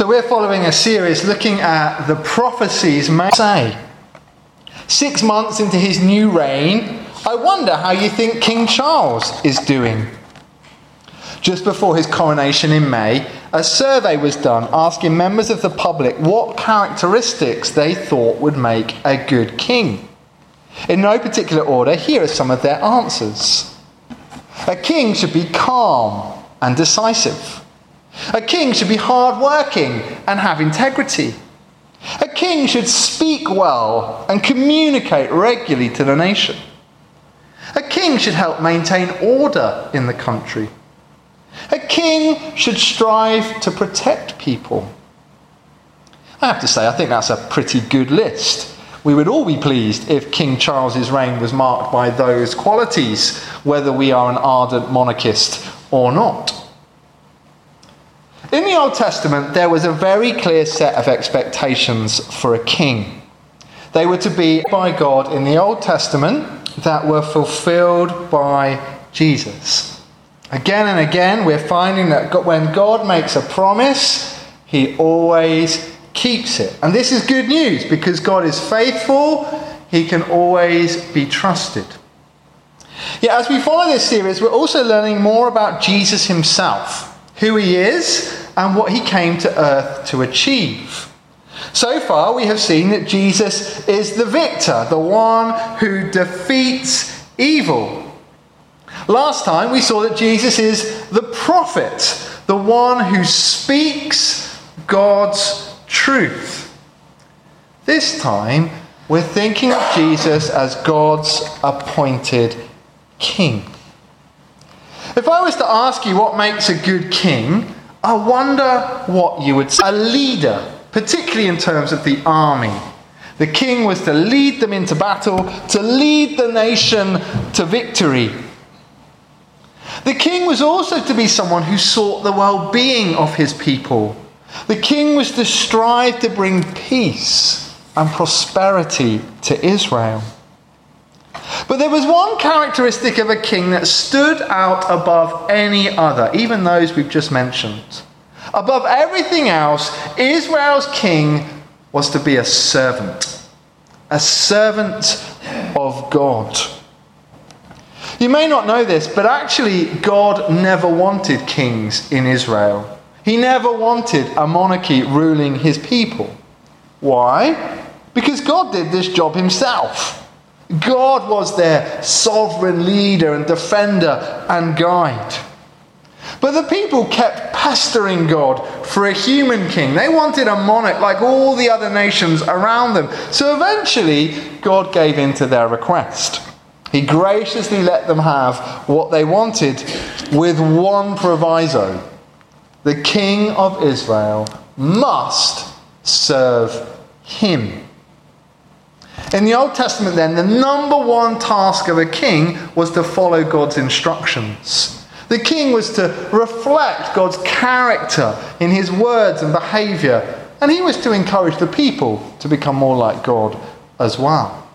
So we're following a series looking at the prophecies may say. Six months into his new reign, I wonder how you think King Charles is doing. Just before his coronation in May, a survey was done asking members of the public what characteristics they thought would make a good king. In no particular order, here are some of their answers. A king should be calm and decisive. A king should be hardworking and have integrity. A king should speak well and communicate regularly to the nation. A king should help maintain order in the country. A king should strive to protect people. I have to say, I think that's a pretty good list. We would all be pleased if King Charles's reign was marked by those qualities, whether we are an ardent monarchist or not. In the Old Testament, there was a very clear set of expectations for a king. They were to be by God in the Old Testament that were fulfilled by Jesus. Again and again, we're finding that when God makes a promise, he always keeps it. And this is good news because God is faithful, he can always be trusted. Yet, as we follow this series, we're also learning more about Jesus himself, who he is, and what he came to earth to achieve. So far, we have seen that Jesus is the victor, the one who defeats evil. Last time, we saw that Jesus is the prophet, the one who speaks God's truth. This time, we're thinking of Jesus as God's appointed king. If I was to ask you what makes a good king, I wonder what you would say. A leader, particularly in terms of the army. The king was to lead them into battle, to lead the nation to victory. The king was also to be someone who sought the well being of his people. The king was to strive to bring peace and prosperity to Israel. But there was one characteristic of a king that stood out above any other, even those we've just mentioned. Above everything else, Israel's king was to be a servant, a servant of God. You may not know this, but actually, God never wanted kings in Israel. He never wanted a monarchy ruling his people. Why? Because God did this job himself. God was their sovereign leader and defender and guide. But the people kept pestering God for a human king. They wanted a monarch like all the other nations around them. So eventually, God gave in to their request. He graciously let them have what they wanted with one proviso the king of Israel must serve him. In the Old Testament, then, the number one task of a king was to follow God's instructions. The king was to reflect God's character in his words and behavior, and he was to encourage the people to become more like God as well.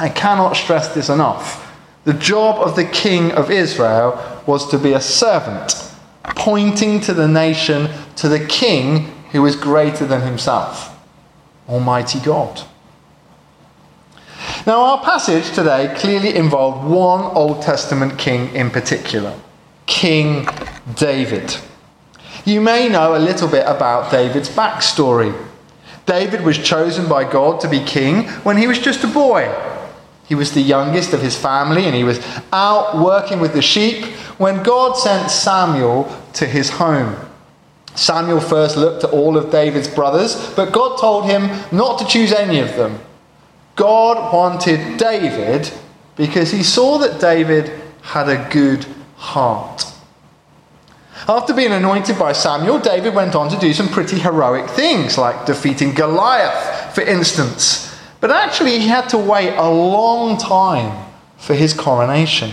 I cannot stress this enough. The job of the king of Israel was to be a servant, pointing to the nation to the king who is greater than himself, Almighty God. Now, our passage today clearly involved one Old Testament king in particular King David. You may know a little bit about David's backstory. David was chosen by God to be king when he was just a boy. He was the youngest of his family and he was out working with the sheep when God sent Samuel to his home. Samuel first looked at all of David's brothers, but God told him not to choose any of them. God wanted David because he saw that David had a good heart. After being anointed by Samuel, David went on to do some pretty heroic things, like defeating Goliath, for instance. But actually, he had to wait a long time for his coronation.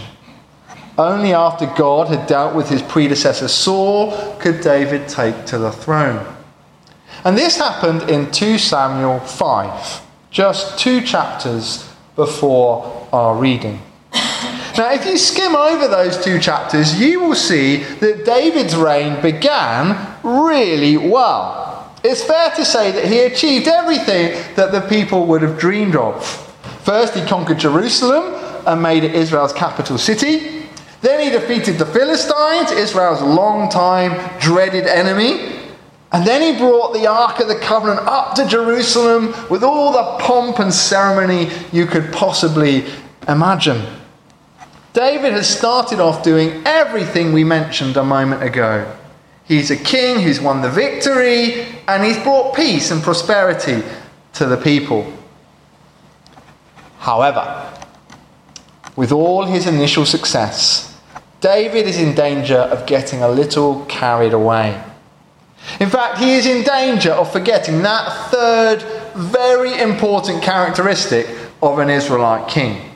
Only after God had dealt with his predecessor Saul could David take to the throne. And this happened in 2 Samuel 5 just two chapters before our reading. Now, if you skim over those two chapters, you will see that David's reign began really well. it's fair to say that he achieved everything that the people would have dreamed of. First, he conquered Jerusalem and made it Israel's capital city. Then he defeated the Philistines, Israel's long-time dreaded enemy. And then he brought the Ark of the Covenant up to Jerusalem with all the pomp and ceremony you could possibly imagine. David has started off doing everything we mentioned a moment ago. He's a king who's won the victory, and he's brought peace and prosperity to the people. However, with all his initial success, David is in danger of getting a little carried away. In fact, he is in danger of forgetting that third very important characteristic of an Israelite king.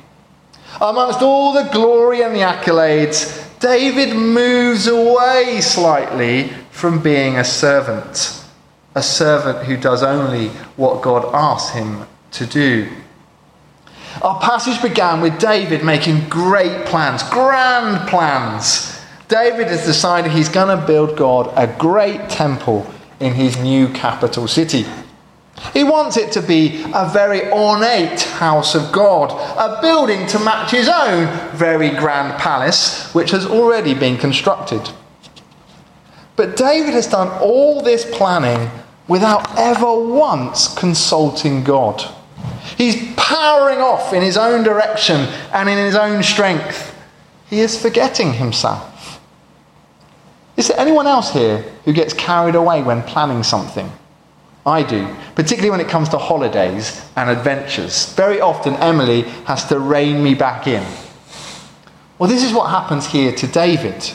Amongst all the glory and the accolades, David moves away slightly from being a servant, a servant who does only what God asks him to do. Our passage began with David making great plans, grand plans. David has decided he's going to build God a great temple in his new capital city. He wants it to be a very ornate house of God, a building to match his own very grand palace, which has already been constructed. But David has done all this planning without ever once consulting God. He's powering off in his own direction and in his own strength. He is forgetting himself. Is there anyone else here who gets carried away when planning something? I do, particularly when it comes to holidays and adventures. Very often, Emily has to rein me back in. Well, this is what happens here to David.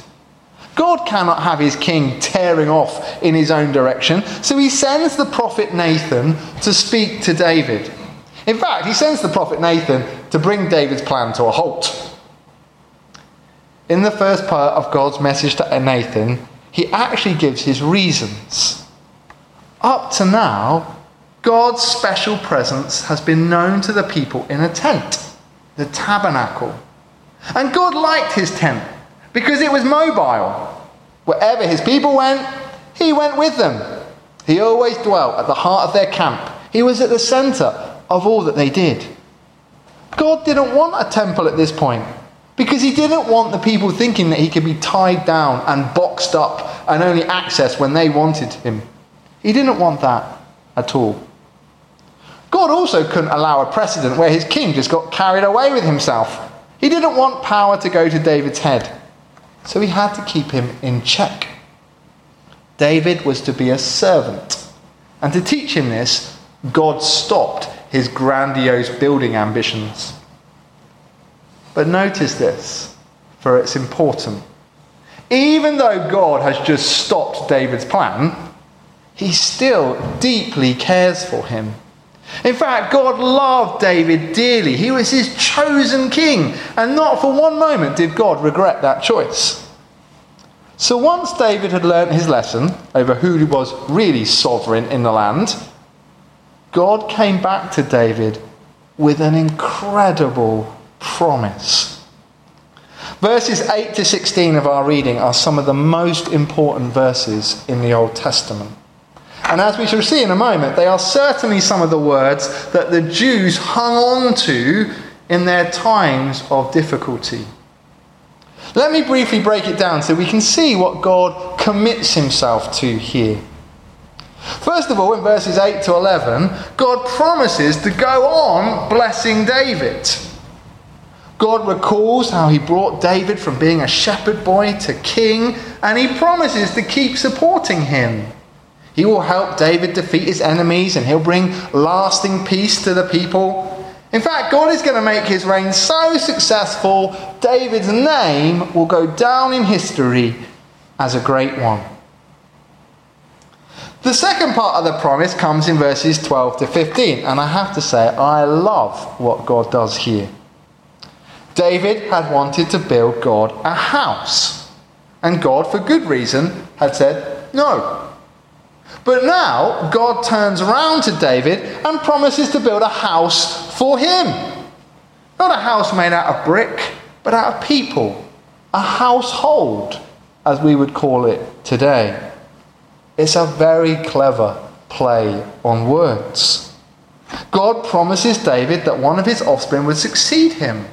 God cannot have his king tearing off in his own direction, so he sends the prophet Nathan to speak to David. In fact, he sends the prophet Nathan to bring David's plan to a halt. In the first part of God's message to Nathan, he actually gives his reasons. Up to now, God's special presence has been known to the people in a tent, the tabernacle. And God liked his tent because it was mobile. Wherever his people went, he went with them. He always dwelt at the heart of their camp. He was at the center of all that they did. God didn't want a temple at this point because he didn't want the people thinking that he could be tied down and boxed up and only accessed when they wanted him. He didn't want that at all. God also couldn't allow a precedent where his king just got carried away with himself. He didn't want power to go to David's head. So he had to keep him in check. David was to be a servant. And to teach him this, God stopped his grandiose building ambitions. But notice this, for it's important. Even though God has just stopped David's plan, he still deeply cares for him. In fact, God loved David dearly. He was his chosen king, and not for one moment did God regret that choice. So once David had learnt his lesson over who was really sovereign in the land, God came back to David with an incredible promise. Verses 8 to 16 of our reading are some of the most important verses in the Old Testament. And as we shall see in a moment, they are certainly some of the words that the Jews hung on to in their times of difficulty. Let me briefly break it down so we can see what God commits himself to here. First of all, in verses 8 to 11, God promises to go on blessing David. God recalls how he brought David from being a shepherd boy to king, and he promises to keep supporting him. He will help David defeat his enemies and he'll bring lasting peace to the people. In fact, God is going to make his reign so successful, David's name will go down in history as a great one. The second part of the promise comes in verses 12 to 15, and I have to say, I love what God does here. David had wanted to build God a house, and God, for good reason, had said, No, but now God turns around to David and promises to build a house for him. Not a house made out of brick, but out of people. A household, as we would call it today. It's a very clever play on words. God promises David that one of his offspring would succeed him,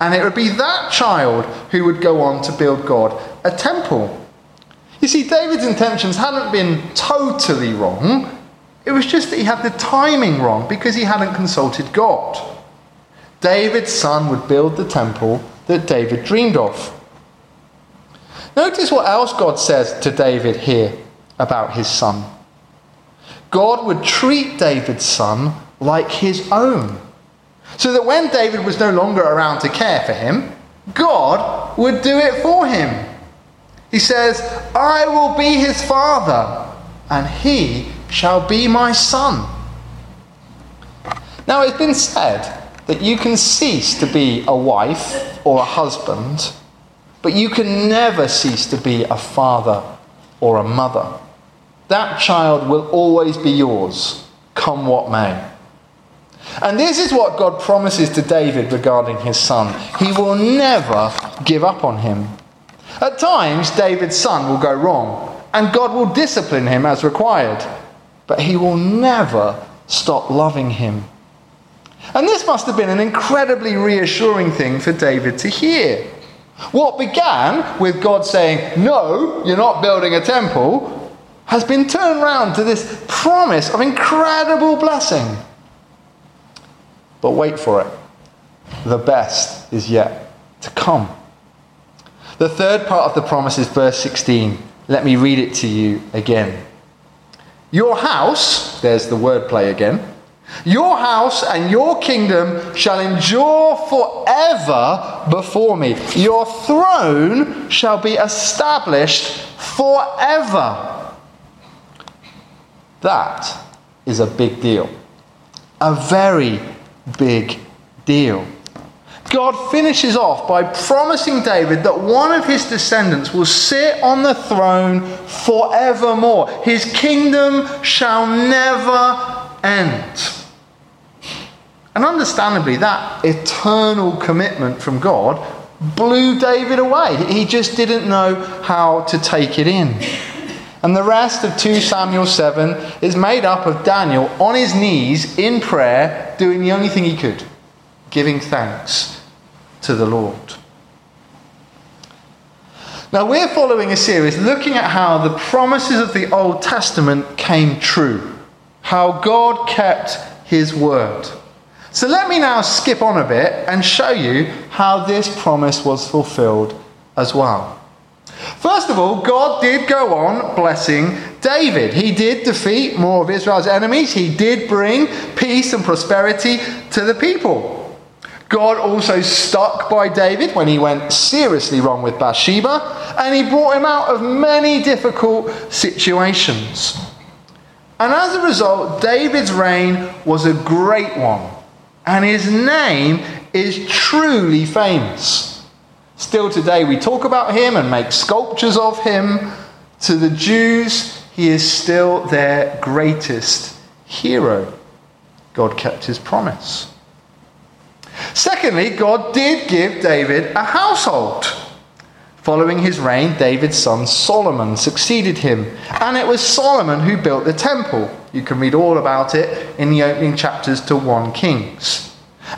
and it would be that child who would go on to build God a temple. You see, David's intentions hadn't been totally wrong, it was just that he had the timing wrong because he hadn't consulted God. David's son would build the temple that David dreamed of. Notice what else God says to David here about his son. God would treat David's son like his own. So that when David was no longer around to care for him, God would do it for him. He says, I will be his father, and he shall be my son. Now, it's been said that you can cease to be a wife or a husband, but you can never cease to be a father or a mother. That child will always be yours, come what may. And this is what God promises to David regarding his son. He will never give up on him. At times, David's son will go wrong, and God will discipline him as required, but he will never stop loving him. And this must have been an incredibly reassuring thing for David to hear. What began with God saying, No, you're not building a temple, has been turned around to this promise of incredible blessing. But wait for it. The best is yet to come. The third part of the promise is verse 16. Let me read it to you again. Your house, there's the wordplay again. Your house and your kingdom shall endure forever before me. Your throne shall be established forever. That is a big deal. A very big deal. God finishes off by promising David that one of his descendants will sit on the throne forevermore. His kingdom shall never end. And understandably, that eternal commitment from God blew David away. He just didn't know how to take it in. And the rest of 2 Samuel 7 is made up of David on his knees in prayer, doing the only thing he could giving thanks to the Lord. Now, we're following a series looking at how the promises of the Old Testament came true, how God kept his word. So, let me now skip on a bit and show you how this promise was fulfilled as well. First of all, God did go on blessing David. He did defeat more of Israel's enemies. He did bring peace and prosperity to the people. God also stuck by David when he went seriously wrong with Bathsheba, and he brought him out of many difficult situations. And as a result, David's reign was a great one, and his name is truly famous. Still today, we talk about him and make sculptures of him. To the Jews, he is still their greatest hero. God kept his promise. Secondly, God did give David a household. Following his reign, David's son Solomon succeeded him, and it was Solomon who built the temple. You can read all about it in the opening chapters to 1 Kings.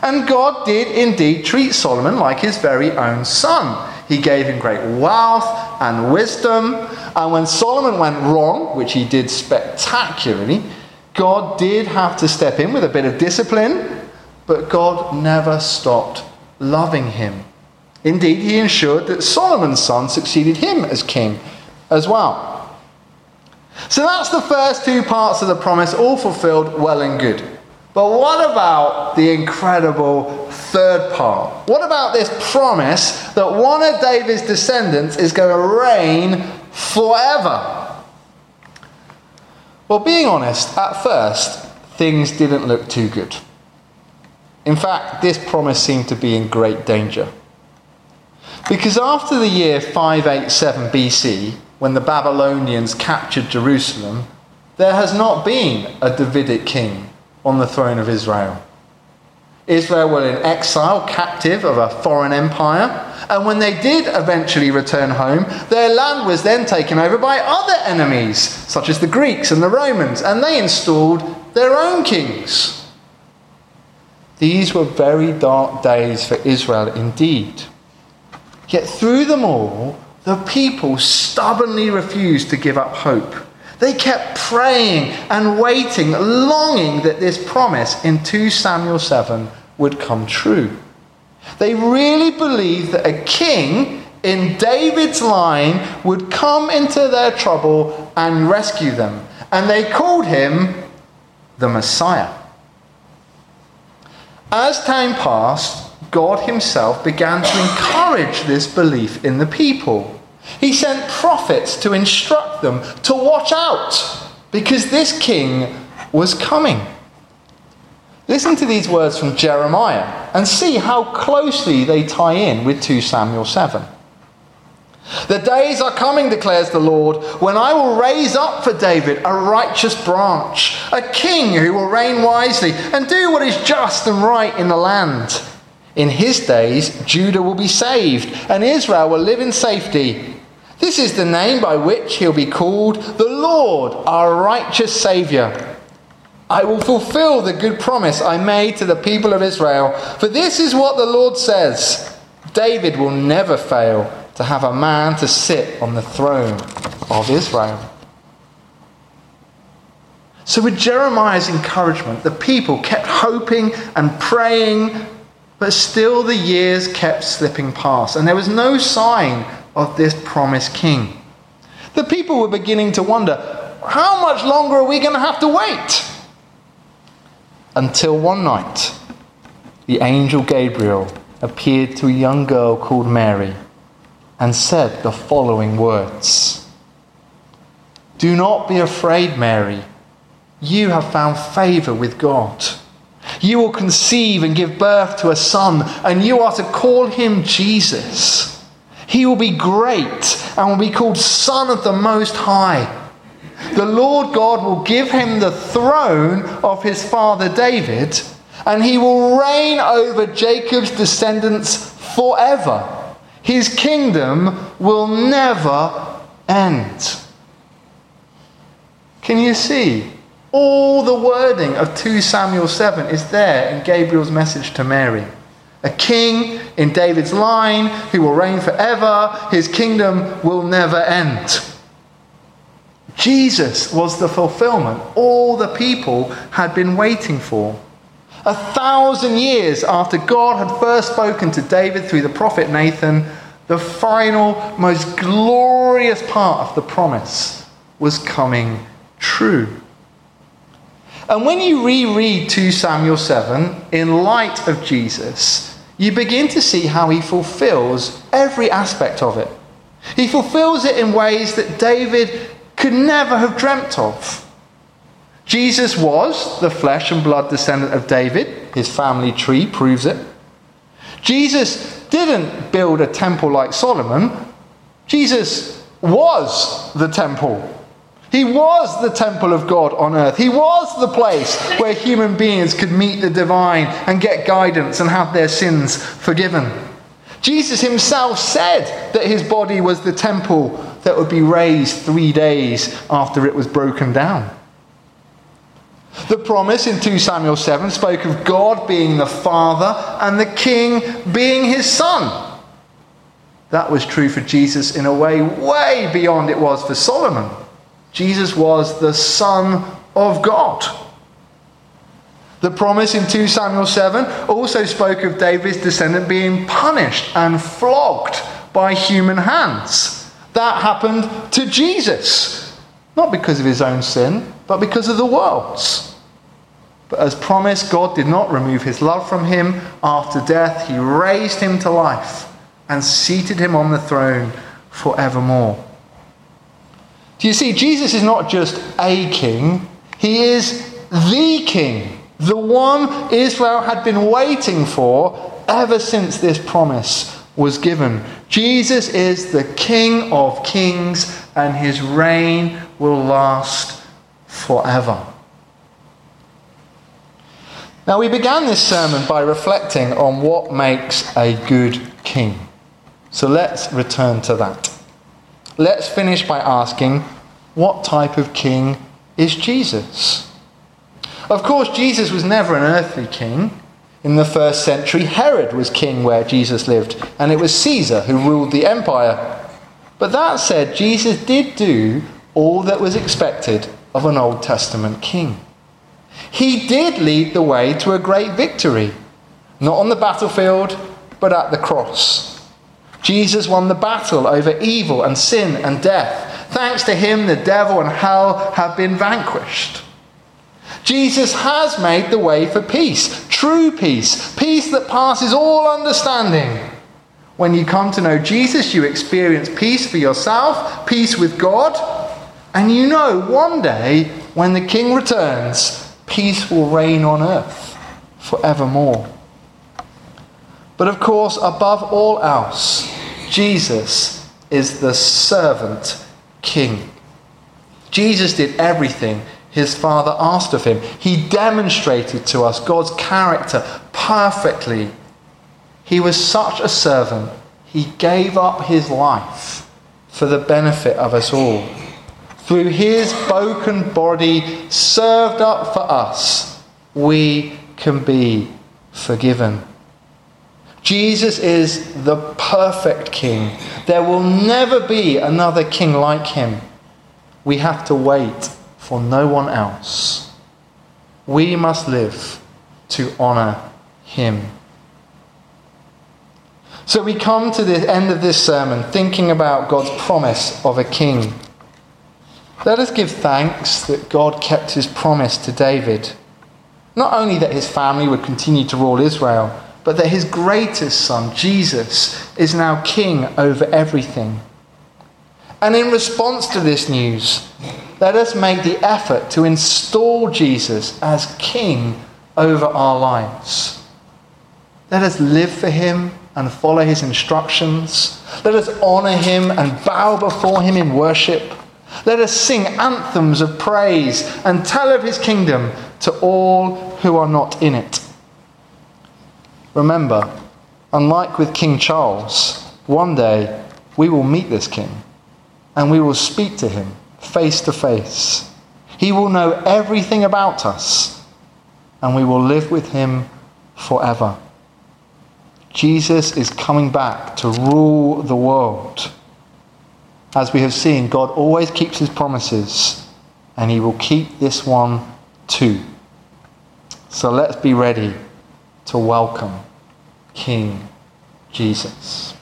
And God did indeed treat Solomon like his very own son. He gave him great wealth and wisdom. And when Solomon went wrong, which he did spectacularly, God did have to step in with a bit of discipline, but God never stopped loving him. Indeed, he ensured that Solomon's son succeeded him as king as well. So that's the first two parts of the promise, all fulfilled well and good. But what about the incredible third part? What about this promise that one of David's descendants is going to reign forever? Well, being honest, at first, things didn't look too good. In fact, this promise seemed to be in great danger. Because after the year 587 BC, when the Babylonians captured Jerusalem, there has not been a Davidic king on the throne of Israel. Israel were in exile, captive of a foreign empire. And when they did eventually return home, their land was then taken over by other enemies, such as the Greeks and the Romans, and they installed their own kings. These were very dark days for Israel indeed. Yet through them all, the people stubbornly refused to give up hope. They kept praying and waiting, longing that this promise in 2 Samuel 7 would come true. They really believed that a king in David's line would come into their trouble and rescue them. And they called him the Messiah. As time passed, God Himself began to encourage this belief in the people. He sent prophets to instruct them to watch out because this king was coming. Listen to these words from Jeremiah and see how closely they tie in with 2 Samuel 7. The days are coming, declares the Lord, when I will raise up for David a righteous branch, a king who will reign wisely and do what is just and right in the land. In his days, Judah will be saved, and Israel will live in safety. This is the name by which he'll be called the Lord, our righteous Saviour. I will fulfill the good promise I made to the people of Israel. For this is what the Lord says David will never fail to have a man to sit on the throne of Israel. So, with Jeremiah's encouragement, the people kept hoping and praying but still, the years kept slipping past, and there was no sign of this promised king. The people were beginning to wonder how much longer are we going to have to wait? Until one night, the angel Gabriel appeared to a young girl called Mary and said the following words Do not be afraid, Mary. You have found favor with God. You will conceive and give birth to a son, and you are to call him Jesus. He will be great and will be called Son of the Most High. The Lord God will give him the throne of his father David, and he will reign over Jacob's descendants forever. His kingdom will never end. Can you see? All the wording of 2 Samuel 7 is there in Gabriel's message to Mary. A king in David's line who will reign forever, his kingdom will never end. Jesus was the fulfillment all the people had been waiting for. A thousand years after God had first spoken to David through the prophet Nathan, the final, most glorious part of the promise was coming true. And when you reread 2 Samuel 7 in light of Jesus, you begin to see how he fulfills every aspect of it. He fulfills it in ways that David could never have dreamt of. Jesus was the flesh and blood descendant of David, his family tree proves it. Jesus didn't build a temple like Solomon, Jesus was the temple. He was the temple of God on earth. He was the place where human beings could meet the divine and get guidance and have their sins forgiven. Jesus himself said that his body was the temple that would be raised three days after it was broken down. The promise in 2 Samuel 7 spoke of God being the Father and the King being his Son. That was true for Jesus in a way way beyond it was for Solomon. Jesus was the Son of God. The promise in 2 Samuel 7 also spoke of David's descendant being punished and flogged by human hands. That happened to Jesus, not because of his own sin, but because of the world's. But as promised, God did not remove his love from him after death. He raised him to life and seated him on the throne forevermore. Do you see, Jesus is not just a king, he is the king, the one Israel had been waiting for ever since this promise was given. Jesus is the King of kings, and his reign will last forever. Now, we began this sermon by reflecting on what makes a good king. So let's return to that. Let's finish by asking what type of king is Jesus? Of course, Jesus was never an earthly king. In the first century, Herod was king where Jesus lived, and it was Caesar who ruled the empire. But that said, Jesus did do all that was expected of an Old Testament king. He did lead the way to a great victory, not on the battlefield, but at the cross. Jesus won the battle over evil and sin and death. Thanks to him, the devil and hell have been vanquished. Jesus has made the way for peace, true peace, peace that passes all understanding. When you come to know Jesus, you experience peace for yourself, peace with God, and you know one day when the King returns, peace will reign on earth forevermore. But of course, above all else, Jesus is the servant king. Jesus did everything his Father asked of him. He demonstrated to us God's character perfectly. He was such a servant, he gave up his life for the benefit of us all. Through his broken body served up for us, we can be forgiven. Jesus is the perfect king. There will never be another king like him. We have to wait for no one else. We must live to honour him. So we come to the end of this sermon thinking about God's promise of a king. Let us give thanks that God kept his promise to David. Not only that his family would continue to rule Israel, but that his greatest son, Jesus, is now king over everything. And in response to this news, let us make the effort to install Jesus as King over our lives. Let us live for him and follow his instructions. Let us honor him and bow before him in worship. Let us sing anthems of praise and tell of his kingdom to all who are not in it. Remember, unlike with King Charles, one day we will meet this king and we will speak to him face to face. He will know everything about us, and we will live with him forever. Jesus is coming back to rule the world. As we have seen, God always keeps his promises, and he will keep this one too. So let's be ready to welcome King Jesus.